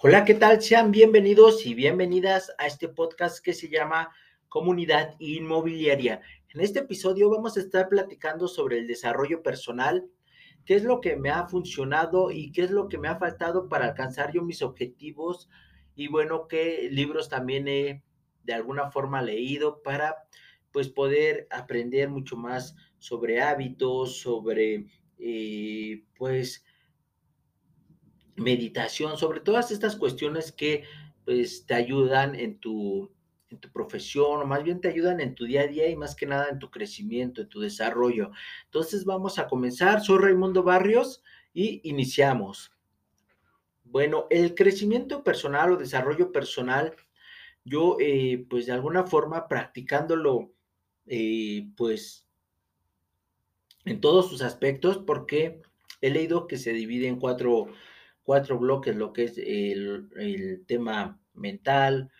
Hola, ¿qué tal? Sean bienvenidos y bienvenidas a este podcast que se llama Comunidad Inmobiliaria. En este episodio vamos a estar platicando sobre el desarrollo personal, qué es lo que me ha funcionado y qué es lo que me ha faltado para alcanzar yo mis objetivos y bueno, qué libros también he de alguna forma leído para pues poder aprender mucho más sobre hábitos, sobre eh, pues meditación, sobre todas estas cuestiones que pues te ayudan en tu, profesión o más bien te ayudan en tu día a día y más que nada en tu crecimiento, en tu desarrollo. Entonces vamos a comenzar. Soy Raimundo Barrios y iniciamos. Bueno, el crecimiento personal o desarrollo personal, yo eh, pues de alguna forma practicándolo eh, pues en todos sus aspectos porque he leído que se divide en cuatro cuatro bloques, lo que es el, tema mental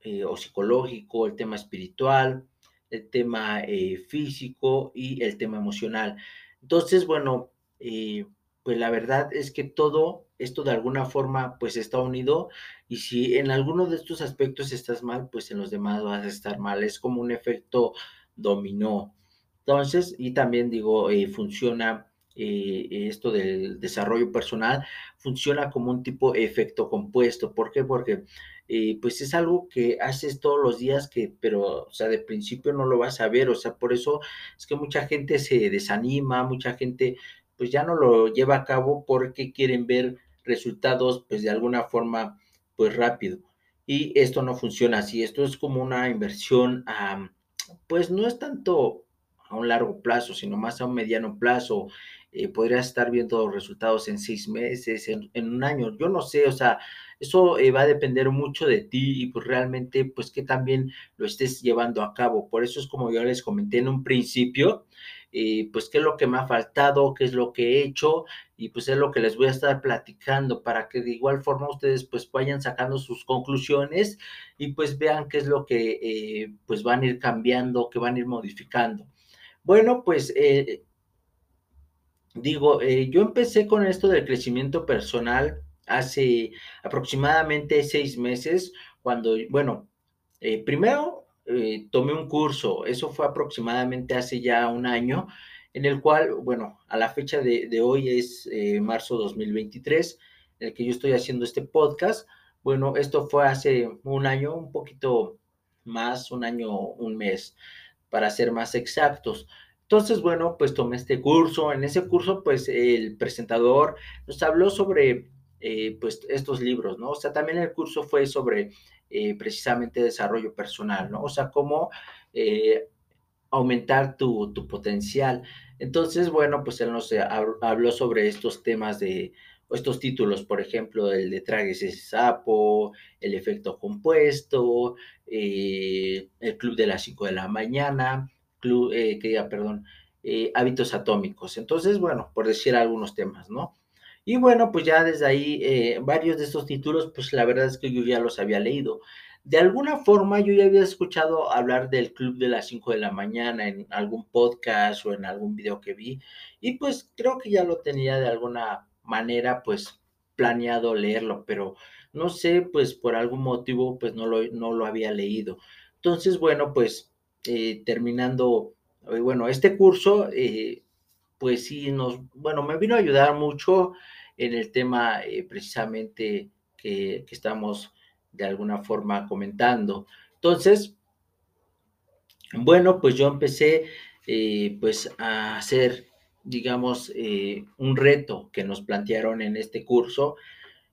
eh, o psicológico, el tema espiritual, el tema eh, físico y el tema emocional. Entonces, bueno, eh, pues la verdad es que todo esto de alguna forma pues está unido y si en alguno de estos aspectos estás mal, pues en los demás vas a estar mal. Es como un efecto dominó. Entonces, y también digo, funciona eh, esto del desarrollo personal funciona como un tipo de efecto compuesto. ¿Por qué? Porque eh, pues es algo que haces todos los días que, pero, o sea, de principio no lo vas a ver, o sea, por eso es que mucha gente se desanima, mucha gente pues ya no lo lleva a cabo porque quieren ver resultados pues de alguna forma pues rápido. Y esto no funciona así, esto es como una inversión, pues no es tanto a un largo plazo, sino más a un mediano plazo. Eh, podrías estar viendo resultados en seis meses, en, un año, yo no sé, o sea, eso eh, va a depender mucho de ti y pues realmente pues que también lo estés llevando a cabo. Por eso es como yo les comenté en un principio, eh, pues qué es lo que me ha faltado, qué es lo que he hecho y pues es lo que les voy a estar platicando para que de igual forma ustedes pues vayan sacando sus conclusiones y pues vean qué es lo que pues van a ir cambiando, que van a ir modificando. Bueno, pues eh, digo, eh, yo empecé con esto del crecimiento personal hace aproximadamente seis meses, cuando, bueno, eh, primero tomé un curso, eso fue aproximadamente hace ya un año, en el cual, bueno, a la fecha de, de hoy es marzo 2023, en el que yo estoy haciendo este podcast. Bueno, esto fue hace un año, un poquito más, un año, un mes para ser más exactos. Entonces, bueno, pues tomé este curso. En ese curso, pues el presentador nos habló sobre, eh, pues, estos libros, ¿no? O sea, también el curso fue sobre eh, precisamente desarrollo personal, ¿no? O sea, cómo eh, aumentar tu, tu, potencial. Entonces, bueno, pues él nos habló sobre estos temas de, estos títulos, por ejemplo, el de Tragues ese sapo, el efecto compuesto, el club de las 5 de la mañana, club, eh, que ya, perdón, eh, hábitos atómicos. Entonces, bueno, por decir algunos temas, ¿no? Y bueno, pues ya desde ahí, varios de estos títulos, pues la verdad es que yo ya los había leído. De alguna forma yo ya había escuchado hablar del club de las 5 de la mañana en algún podcast o en algún video que vi y pues creo que ya lo tenía de alguna manera pues planeado leerlo, pero no sé, pues por algún motivo pues no lo, no lo había leído. Entonces, bueno, pues eh, terminando, eh, bueno, este curso, eh, pues sí nos, bueno, me vino a ayudar mucho en el tema precisamente que, que estamos de alguna forma comentando. Entonces, bueno, pues yo empecé pues a hacer digamos, un reto que nos plantearon en este curso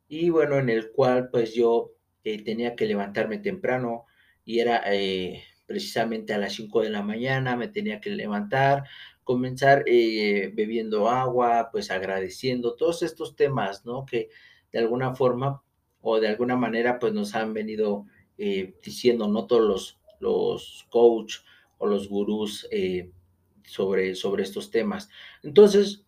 y bueno, en el cual pues yo tenía que levantarme temprano y era precisamente a las 5 de la mañana, me tenía que levantar, comenzar bebiendo agua, pues agradeciendo todos estos temas, ¿no? Que de alguna forma o de alguna manera pues nos han venido diciendo, ¿no? Todos los, los coach o los gurús sobre, sobre estos temas. Entonces,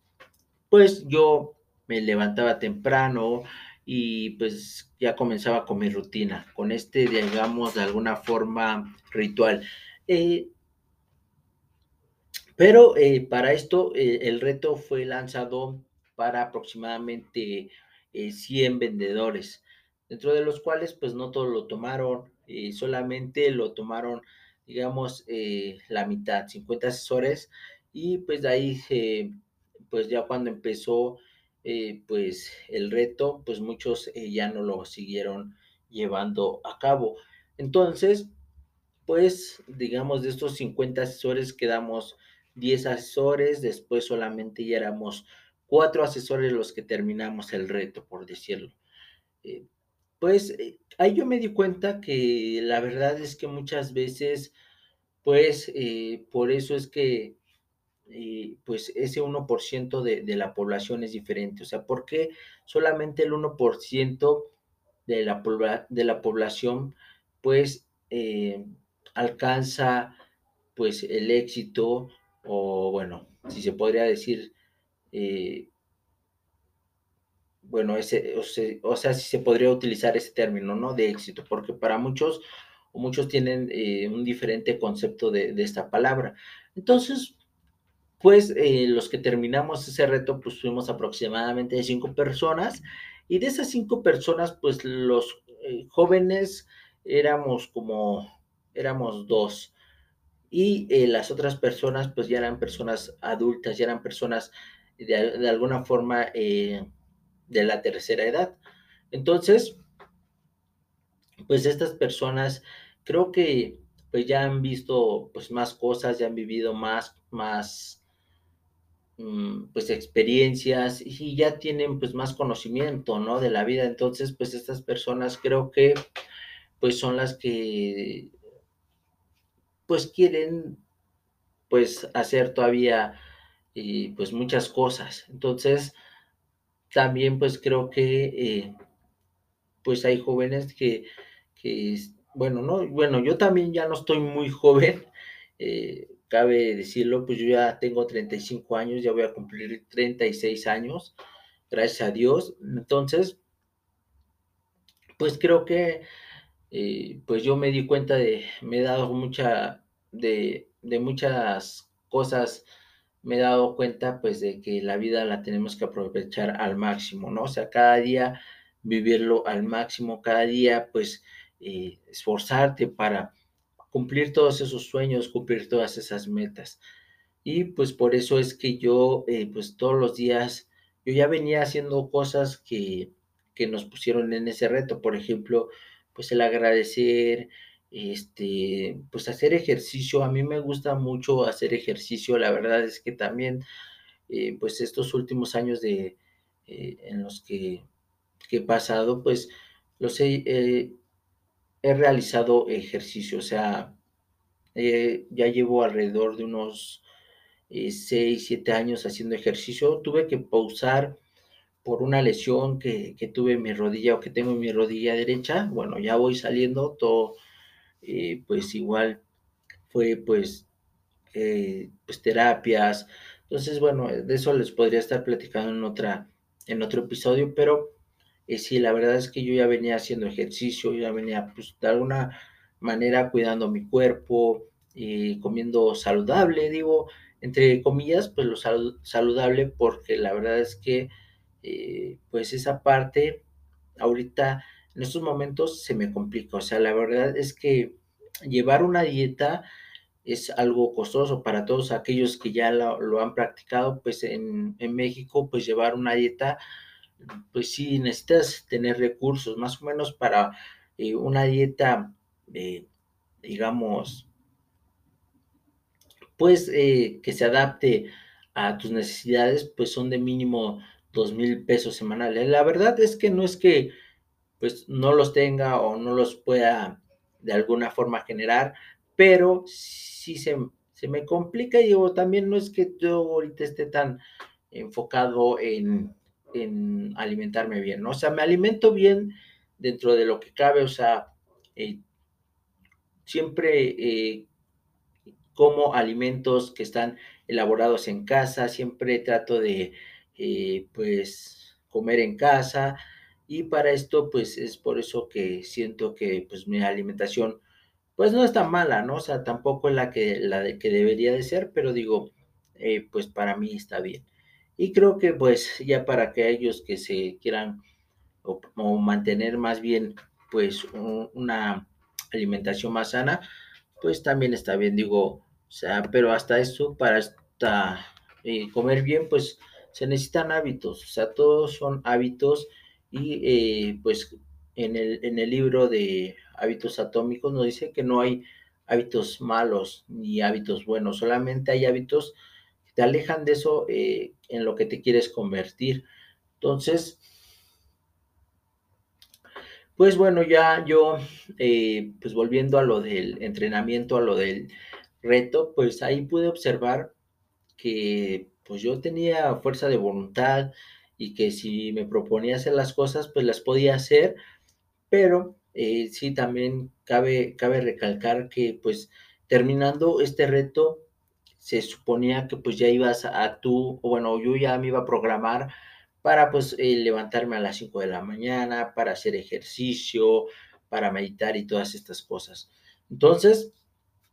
pues yo me levantaba temprano y pues ya comenzaba con mi rutina, con este, digamos, de alguna forma ritual. Eh, pero eh, para esto eh, el reto fue lanzado para aproximadamente 100 vendedores. dentro de los cuales pues no todos lo tomaron, solamente lo tomaron, digamos, la mitad, 50 asesores, y pues de ahí, pues ya cuando empezó eh, pues el reto, pues muchos ya no lo siguieron llevando a cabo. Entonces, pues digamos de estos 50 asesores quedamos 10 asesores, después solamente ya éramos cuatro asesores los que terminamos el reto, por decirlo. Eh, pues eh, ahí yo me di cuenta que la verdad es que muchas veces, pues eh, por eso es que pues ese 1% de, de, la población es diferente. O sea, ¿por qué solamente el 1% de la, de la población pues alcanza pues el éxito o bueno, si se podría decir, eh, bueno, ese, o, sea, si se podría utilizar ese término, ¿no? De éxito, porque para muchos, o muchos tienen eh, un diferente concepto de, esta palabra. Entonces, pues eh, los que terminamos ese reto, pues fuimos aproximadamente cinco personas, y de esas cinco personas, pues los jóvenes éramos como, éramos dos, y eh, las otras personas pues ya eran personas adultas, ya eran personas de, alguna forma eh, de la tercera edad. Entonces, pues estas personas creo que pues ya han visto pues más cosas, ya han vivido más, más pues experiencias y ya tienen pues más conocimiento, ¿no? De la vida. Entonces, pues estas personas creo que pues son las que pues quieren pues hacer todavía eh, pues muchas cosas. Entonces, también pues creo que eh, pues hay jóvenes que, bueno, no, bueno, yo también ya no estoy muy joven, eh, cabe decirlo, pues yo ya tengo 35 años, ya voy a cumplir 36 años, gracias a Dios. Entonces, pues creo que pues yo me di cuenta de, me he dado mucha de, muchas cosas me he dado cuenta pues de que la vida la tenemos que aprovechar al máximo, ¿no? O sea, cada día vivirlo al máximo, cada día pues eh, esforzarte para cumplir todos esos sueños, cumplir todas esas metas. Y pues por eso es que yo eh, pues todos los días, yo ya venía haciendo cosas que, que nos pusieron en ese reto, por ejemplo, pues el agradecer, este, pues hacer ejercicio, a mí me gusta mucho hacer ejercicio, la verdad es que también, eh, pues estos últimos años de, eh, en los que, he pasado, pues los he, he realizado ejercicio, o sea, ya llevo alrededor de unos 6, 7 años haciendo ejercicio, tuve que pausar por una lesión que, tuve en mi rodilla o que tengo en mi rodilla derecha, bueno, ya voy saliendo todo eh, pues igual fue pues, eh, pues terapias. Entonces, bueno, de eso les podría estar platicando en, otra, en otro episodio, pero eh, sí, la verdad es que yo ya venía haciendo ejercicio, ya venía pues de alguna manera cuidando mi cuerpo, y comiendo saludable, digo, entre comillas, pues lo saludable, porque la verdad es que pues esa parte ahorita en estos momentos se me complica. O sea, la verdad es que llevar una dieta es algo costoso para todos aquellos que ya lo, han practicado, pues en, México, pues llevar una dieta, pues sí necesitas tener recursos, más o menos para eh, una dieta, digamos, pues eh, que se adapte a tus necesidades, pues son de mínimo dos mil pesos semanales. La verdad es que no es que pues no los tenga o no los pueda de alguna forma generar, pero si se, me complica y digo, también no es que yo ahorita esté tan enfocado en, alimentarme bien, ¿no? O sea, me alimento bien dentro de lo que cabe, o sea, eh, siempre eh, como alimentos que están elaborados en casa, siempre trato de, eh, pues, comer en casa, y para esto, pues es por eso que siento que pues mi alimentación, pues no es tan mala, ¿no? O sea, tampoco es la que, la de, que debería de ser, pero digo, pues para mí está bien. Y creo que pues ya para que ellos que se quieran o, mantener más bien pues una alimentación más sana, pues también está bien, digo, o sea, pero hasta eso, para esta, eh, comer bien, pues se necesitan hábitos, o sea, todos son hábitos y eh, pues en el, en el libro de hábitos atómicos nos dice que no hay hábitos malos ni hábitos buenos, solamente hay hábitos te alejan de eso eh, en lo que te quieres convertir. Entonces, pues bueno, ya yo, eh, pues volviendo a lo del entrenamiento, a lo del reto, pues ahí pude observar que pues yo tenía fuerza de voluntad y que si me proponía hacer las cosas, pues las podía hacer, pero eh, sí también cabe, cabe recalcar que pues terminando este reto, se suponía que pues ya ibas a, tú, o bueno, yo ya me iba a programar para pues eh, levantarme a las 5 de la mañana, para hacer ejercicio, para meditar y todas estas cosas. Entonces,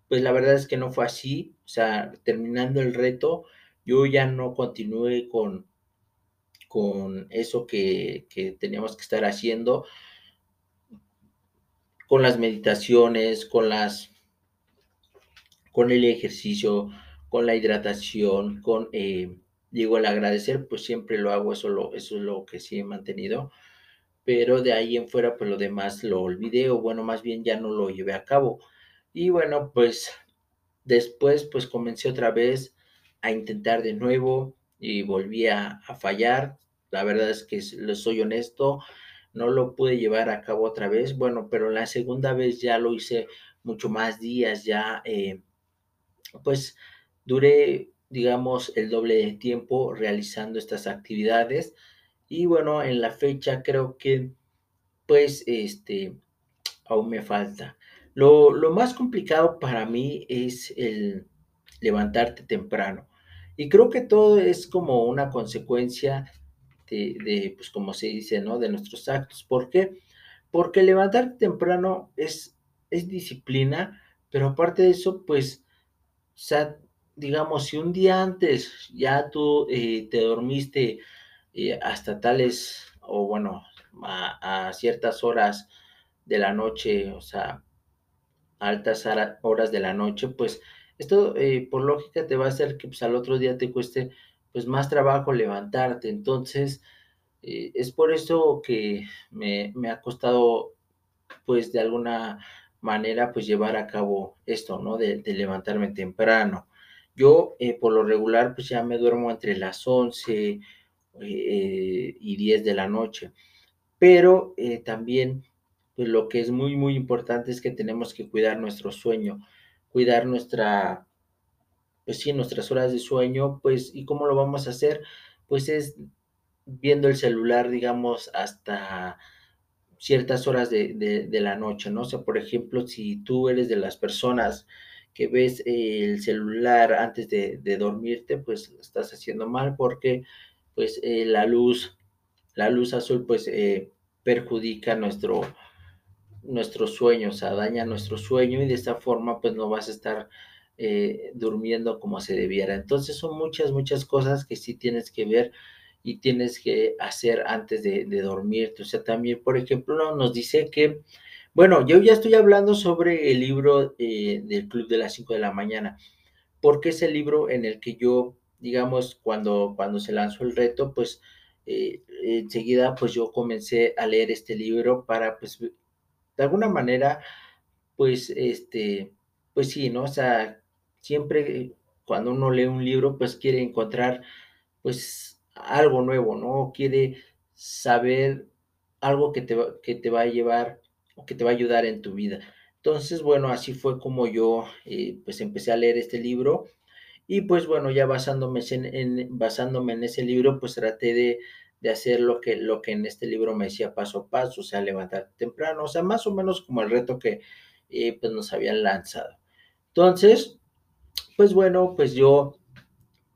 pues la verdad es que no fue así, o sea, terminando el reto, yo ya no continué con, con eso que, que teníamos que estar haciendo, con las meditaciones, con las con el ejercicio, con la hidratación, con eh, digo el agradecer, pues siempre lo hago, eso, lo, es lo que sí he mantenido, pero de ahí en fuera, pues lo demás lo olvidé, o bueno, más bien ya no lo llevé a cabo. Y bueno, pues después, pues comencé otra vez a intentar de nuevo y volví a, fallar. La verdad es que le soy honesto, no lo pude llevar a cabo otra vez, bueno, pero la segunda vez ya lo hice mucho más días, ya eh, pues duré, digamos, el doble de tiempo realizando estas actividades y bueno, en la fecha creo que pues este aún me falta. Lo, lo más complicado para mí es el levantarte temprano. Y creo que todo es como una consecuencia de, pues como se dice, ¿no? De nuestros actos. ¿Por qué? Porque levantarte temprano es, es disciplina, pero aparte de eso, pues, o digamos, si un día antes ya tú eh, te dormiste eh, hasta tales, o bueno, a, ciertas horas de la noche, o sea, altas horas de la noche, pues esto eh, por lógica te va a hacer que pues, al otro día te cueste pues más trabajo levantarte. Entonces, es por eso que me, ha costado, pues de alguna manera, pues llevar a cabo esto, ¿no? De, levantarme temprano. Yo, eh, por lo regular, pues ya me duermo entre las 11 eh, y 10 de la noche. Pero también, pues lo que es muy, muy importante es que tenemos que cuidar nuestro sueño, cuidar nuestra pues sí, nuestras horas de sueño, pues, ¿y cómo lo vamos a hacer? Pues es viendo el celular, digamos, hasta ciertas horas de, la noche, ¿no? O sea, por ejemplo, si tú eres de las personas que ves el celular antes de, dormirte, pues estás haciendo mal porque, pues, eh, la luz, la luz azul, pues, eh, perjudica nuestro, sueño, o sea, daña nuestro sueño y de esta forma, pues, no vas a estar eh, durmiendo como se debiera. Entonces son muchas, muchas cosas que sí tienes que ver y tienes que hacer antes de, dormirte. O sea, también, por ejemplo, nos dice que, bueno, yo ya estoy hablando sobre el libro eh, del Club de las 5 de la mañana, porque es el libro en el que yo, digamos, cuando, cuando se lanzó el reto, pues eh, enseguida, pues yo comencé a leer este libro para, pues, de alguna manera, pues, este, pues sí, ¿no? O sea, siempre cuando uno lee un libro, pues quiere encontrar pues algo nuevo, ¿no? Quiere saber algo que te, que te va a llevar que te va a ayudar en tu vida. Entonces, bueno, así fue como yo eh, pues empecé a leer este libro y pues bueno, ya basándome en, basándome en ese libro, pues traté de, hacer lo que, lo que en este libro me decía paso a paso, o sea, levantar temprano, o sea, más o menos como el reto que eh, pues nos habían lanzado. Entonces, pues bueno, pues yo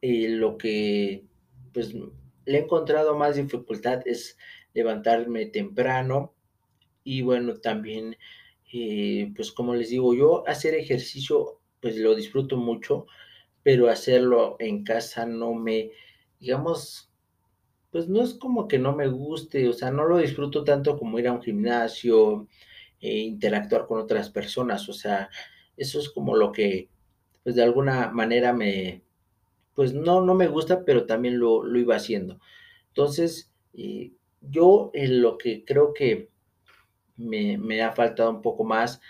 eh, lo que pues le he encontrado más dificultad es levantarme temprano y bueno, también eh, pues como les digo, yo hacer ejercicio pues lo disfruto mucho, pero hacerlo en casa no me, digamos, pues no es como que no me guste, o sea, no lo disfruto tanto como ir a un gimnasio, e interactuar con otras personas, o sea, eso es como lo que, pues de alguna manera me, pues no, no me gusta, pero también lo, lo iba haciendo. Entonces, eh, yo en lo que creo que me, ha faltado un poco más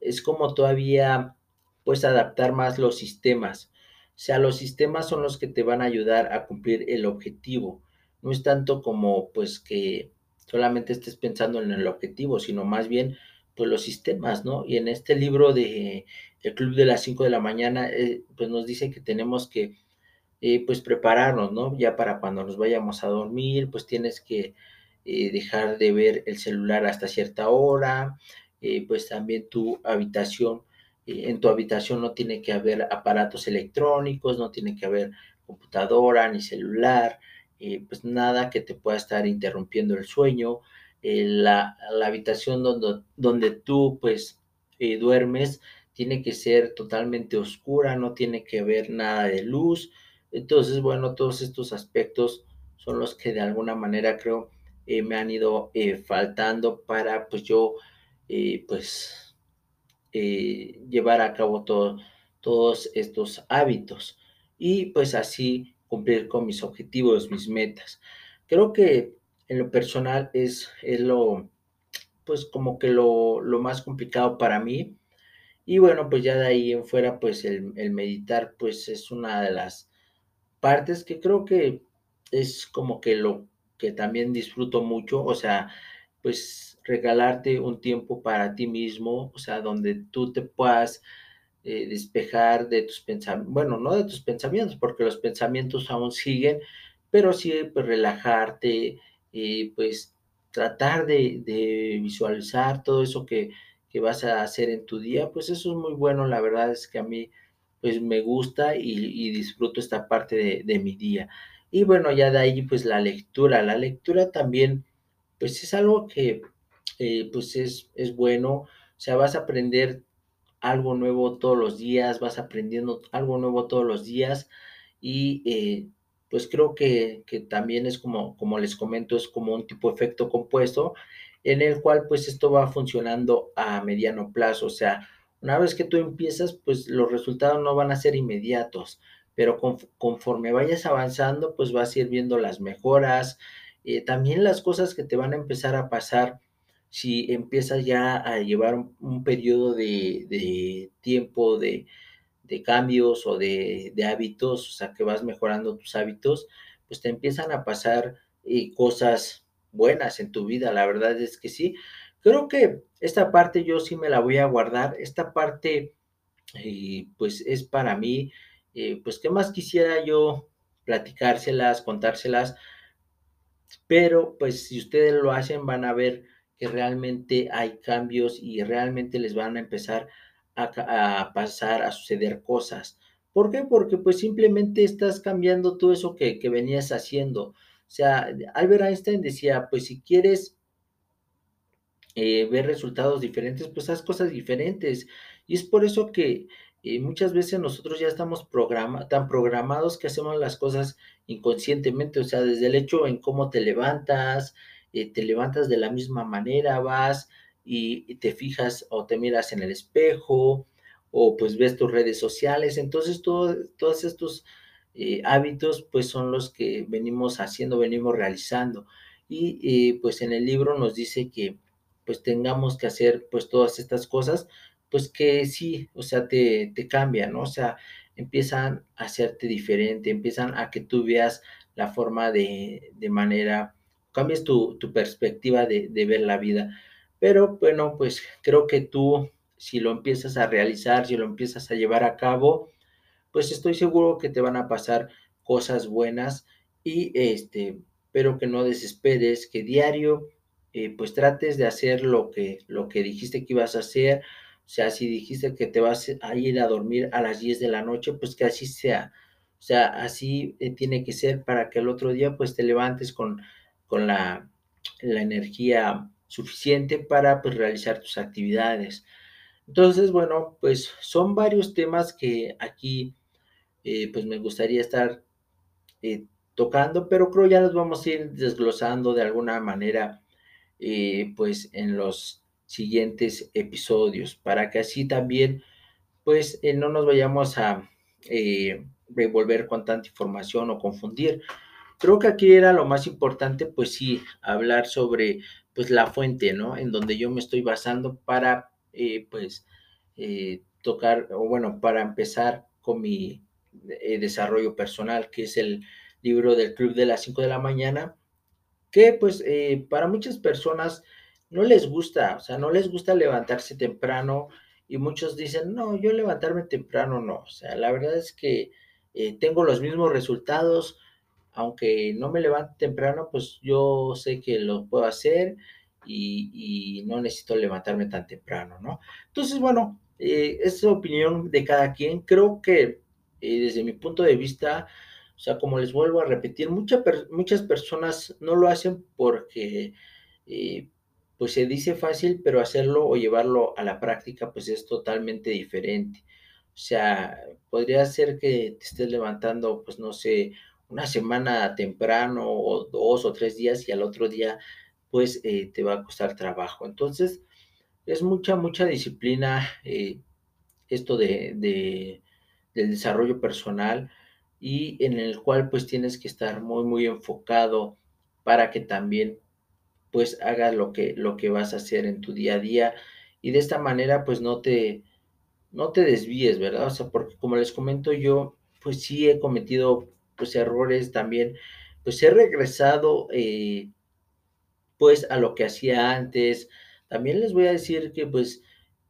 es como todavía, pues adaptar más los sistemas. O sea, los sistemas son los que te van a ayudar a cumplir el objetivo. No es tanto como pues que solamente estés pensando en el objetivo, sino más bien pues los sistemas, ¿no? Y en este libro de El Club de las 5 de la mañana, eh, pues nos dice que tenemos que eh, pues prepararnos, ¿no? Ya para cuando nos vayamos a dormir, pues tienes que eh, dejar de ver el celular hasta cierta hora, eh, pues también tu habitación, eh, en tu habitación no tiene que haber aparatos electrónicos, no tiene que haber computadora ni celular, pues nada que te pueda estar interrumpiendo el sueño. La, la, habitación donde, donde tú pues duermes tiene que ser totalmente oscura, no tiene que haber nada de luz, entonces, bueno, todos estos aspectos son los que de alguna manera creo eh, me han ido eh, faltando para pues yo eh, pues llevar a cabo todo, todos estos hábitos y pues así cumplir con mis objetivos, mis metas. Creo que en lo personal es, es lo pues como que lo, lo más complicado para mí y bueno pues ya de ahí en fuera pues el, el meditar pues es una de las partes que creo que es como que lo que también disfruto mucho, o sea, pues regalarte un tiempo para ti mismo, o sea, donde tú te puedas eh, despejar de tus pensamientos, bueno, no de tus pensamientos, porque los pensamientos aún siguen, pero sí pues relajarte, eh, pues tratar de, de, visualizar todo eso que, que vas a hacer en tu día, pues eso es muy bueno, la verdad es que a mí pues me gusta y, y disfruto esta parte de, de, mi día. Y bueno, ya de ahí pues la lectura. La lectura también pues es algo que eh, pues es, es bueno. O sea, vas a aprender algo nuevo todos los días, vas aprendiendo algo nuevo todos los días y eh, pues creo que, que, también es como, como les comento, es como un tipo de efecto compuesto en el cual pues esto va funcionando a mediano plazo, o sea, una vez que tú empiezas, pues los resultados no van a ser inmediatos, pero conforme vayas avanzando, pues vas a ir viendo las mejoras, eh, también las cosas que te van a empezar a pasar si empiezas ya a llevar un, periodo de, de tiempo de, de, cambios o de, de, hábitos, o sea, que vas mejorando tus hábitos, pues te empiezan a pasar eh, cosas buenas en tu vida, la verdad es que sí, Creo que esta parte yo sí me la voy a guardar. Esta parte, eh, pues es para mí, eh, pues qué más quisiera yo platicárselas, contárselas, pero pues si ustedes lo hacen van a ver que realmente hay cambios y realmente les van a empezar a, pasar, a suceder cosas. ¿Por qué? Porque pues simplemente estás cambiando todo eso que, que venías haciendo. O sea, Albert Einstein decía, pues si quieres eh, ver resultados diferentes, pues haz cosas diferentes. Y es por eso que eh, muchas veces nosotros ya estamos programa, tan programados que hacemos las cosas inconscientemente, o sea, desde el hecho en cómo te levantas, eh, te levantas de la misma manera, vas y, y, te fijas o te miras en el espejo o pues ves tus redes sociales. Entonces, todo, todos estos eh, hábitos pues son los que venimos haciendo, venimos realizando. Y pues en el libro nos dice que pues tengamos que hacer pues todas estas cosas, pues que sí, o sea, te, te cambian, ¿no? O sea, empiezan a hacerte diferente, empiezan a que tú veas la forma de, de manera, cambies tu, tu perspectiva de, de, ver la vida. Pero bueno, pues creo que tú, si lo empiezas a realizar, si lo empiezas a llevar a cabo, pues estoy seguro que te van a pasar cosas buenas y este, pero que no desesperes, que diario eh, pues trates de hacer lo que, lo que dijiste que ibas a hacer. O sea, si dijiste que te vas a ir a dormir a las 10 de la noche, pues que así sea. O sea, así eh, tiene que ser para que el otro día pues te levantes con, con la, la energía suficiente para pues realizar tus actividades. Entonces, bueno, pues son varios temas que aquí eh, pues me gustaría estar eh, tocando, pero creo ya los vamos a ir desglosando de alguna manera, pues en los siguientes episodios, para que así también, pues eh, no nos vayamos a eh, revolver con tanta información o confundir. Creo que aquí era lo más importante, pues sí, hablar sobre pues la fuente, ¿no? En donde yo me estoy basando para, pues, tocar, o bueno, para empezar con mi desarrollo personal, que es el libro del Club de las 5 de la mañana, que pues eh, para muchas personas no les gusta, o sea, no les gusta levantarse temprano y muchos dicen, no, yo levantarme temprano no, o sea, la verdad es que eh, tengo los mismos resultados, aunque no me levante temprano, pues yo sé que lo puedo hacer y, no necesito levantarme tan temprano, ¿no? Entonces, bueno, eh, es opinión de cada quien, creo que desde mi punto de vista, o sea, como les vuelvo a repetir, muchas personas no lo hacen porque eh, pues se dice fácil, pero hacerlo o llevarlo a la práctica pues es totalmente diferente. O sea, podría ser que te estés levantando, pues no sé, una semana temprano o dos o tres días y al otro día pues eh, te va a costar trabajo. Entonces, es mucha, mucha disciplina eh, esto de, del desarrollo personal y en el cual pues tienes que estar muy muy enfocado para que también pues hagas lo que lo que vas a hacer en tu día a día y de esta manera pues no te no te desvíes, ¿verdad? O sea, porque como les comento yo pues sí he cometido pues errores también, pues he regresado eh, pues a lo que hacía antes. También les voy a decir que pues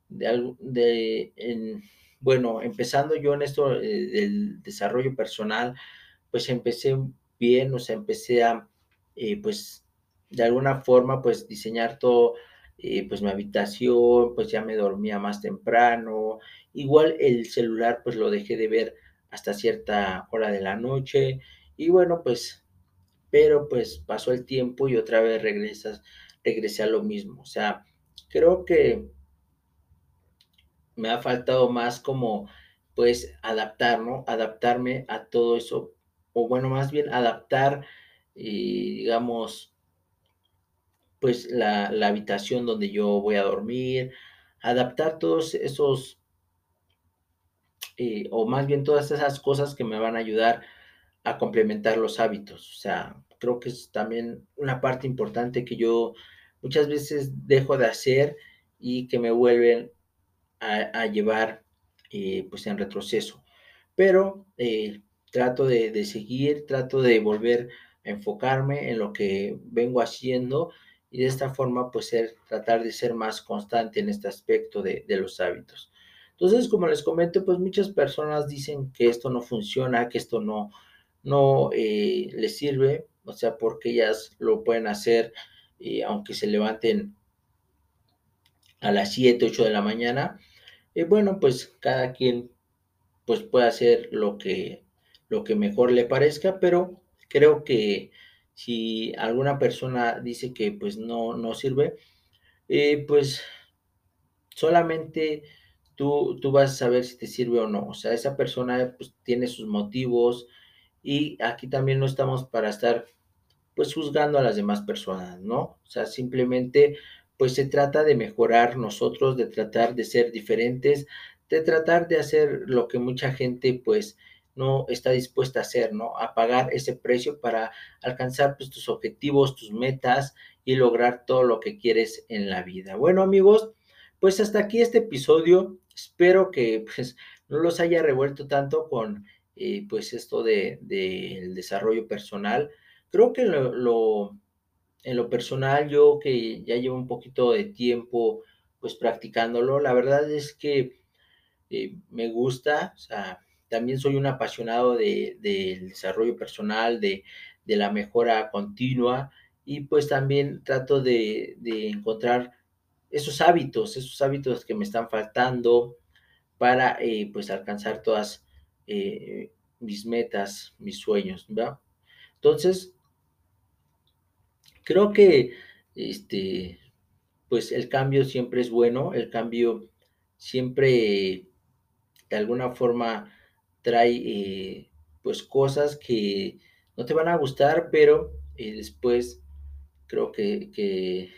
de, de en, bueno, empezando yo en esto eh, del desarrollo personal, pues empecé bien, o sea, empecé a, eh, pues, de alguna forma, pues, diseñar todo, eh, pues, mi habitación, pues, ya me dormía más temprano, igual el celular, pues, lo dejé de ver hasta cierta hora de la noche, y bueno, pues, pero, pues, pasó el tiempo y otra vez regresas, regresé a lo mismo, o sea, creo que me ha faltado más como, pues, adaptar, ¿no? Adaptarme a todo eso, o bueno, más bien adaptar, y, digamos, pues, la, la habitación donde yo voy a dormir, adaptar todos esos, eh, o más bien todas esas cosas que me van a ayudar a complementar los hábitos. O sea, creo que es también una parte importante que yo muchas veces dejo de hacer y que me vuelven a, llevar eh, pues en retroceso. Pero eh, trato de, seguir, trato de volver a enfocarme en lo que vengo haciendo y de esta forma pues tratar de ser más constante en este aspecto de, los hábitos. Entonces, como les comento, pues muchas personas dicen que esto no funciona, que esto no, no eh, les sirve, o sea, porque ellas lo pueden hacer aunque se levanten a las 7, 8 de la mañana, y bueno, pues cada quien pues puede hacer lo que, lo que mejor le parezca, pero creo que si alguna persona dice que pues no, no sirve, eh, pues solamente tú, tú vas a saber si te sirve o no. O sea, esa persona pues tiene sus motivos y aquí también no estamos para estar pues juzgando a las demás personas, ¿no? O sea, simplemente pues se trata de mejorar nosotros, de tratar de ser diferentes, de tratar de hacer lo que mucha gente pues no está dispuesta a hacer, ¿no? A pagar ese precio para alcanzar pues, tus objetivos, tus metas y lograr todo lo que quieres en la vida. Bueno amigos, pues hasta aquí este episodio. Espero que pues no los haya revuelto tanto con eh, pues esto del de, desarrollo personal. Creo que en lo personal, yo que ya llevo un poquito de tiempo pues practicándolo, la verdad es que eh, me gusta, o sea, también soy un apasionado del desarrollo personal, de, la mejora continua y pues también trato de, encontrar esos hábitos, esos hábitos que me están faltando para eh, pues alcanzar todas eh, mis metas, mis sueños. Entonces, Creo que, este, pues el cambio siempre es bueno, el cambio siempre de alguna forma trae, eh, pues cosas que no te van a gustar, pero eh, después creo que, que,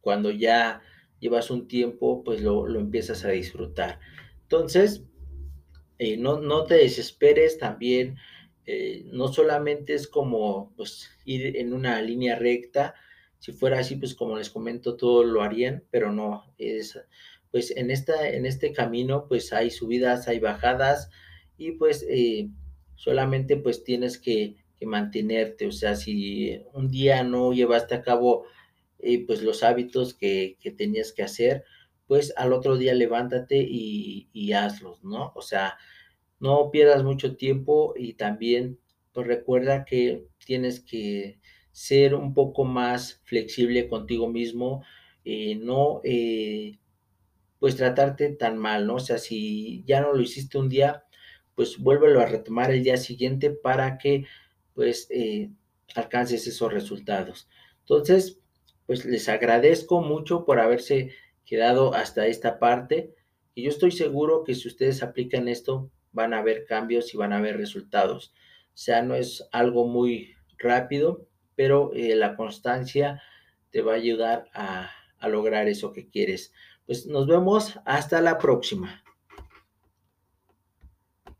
cuando ya llevas un tiempo, pues lo, lo empiezas a disfrutar. Entonces, eh, no, no, te desesperes también, no solamente es como pues, ir en una línea recta, si fuera así, pues como les comento, todo lo harían, pero no, es, pues en, esta, en este camino pues hay subidas, hay bajadas y pues eh, solamente pues tienes que, mantenerte, o sea, si un día no llevaste a cabo eh, pues los hábitos que, que, tenías que hacer, pues al otro día levántate y, y hazlos, ¿no? O sea, no pierdas mucho tiempo y también pues recuerda que tienes que ser un poco más flexible contigo mismo, eh, no pues tratarte tan mal, ¿no? O sea, si ya no lo hiciste un día, pues vuélvelo a retomar el día siguiente para que pues eh, alcances esos resultados. Entonces, pues les agradezco mucho por haberse quedado hasta esta parte y yo estoy seguro que si ustedes aplican esto van a ver cambios y van a ver resultados. O sea, no es algo muy rápido, pero eh, la constancia te va a ayudar a, a lograr eso que quieres. Pues nos vemos hasta la próxima.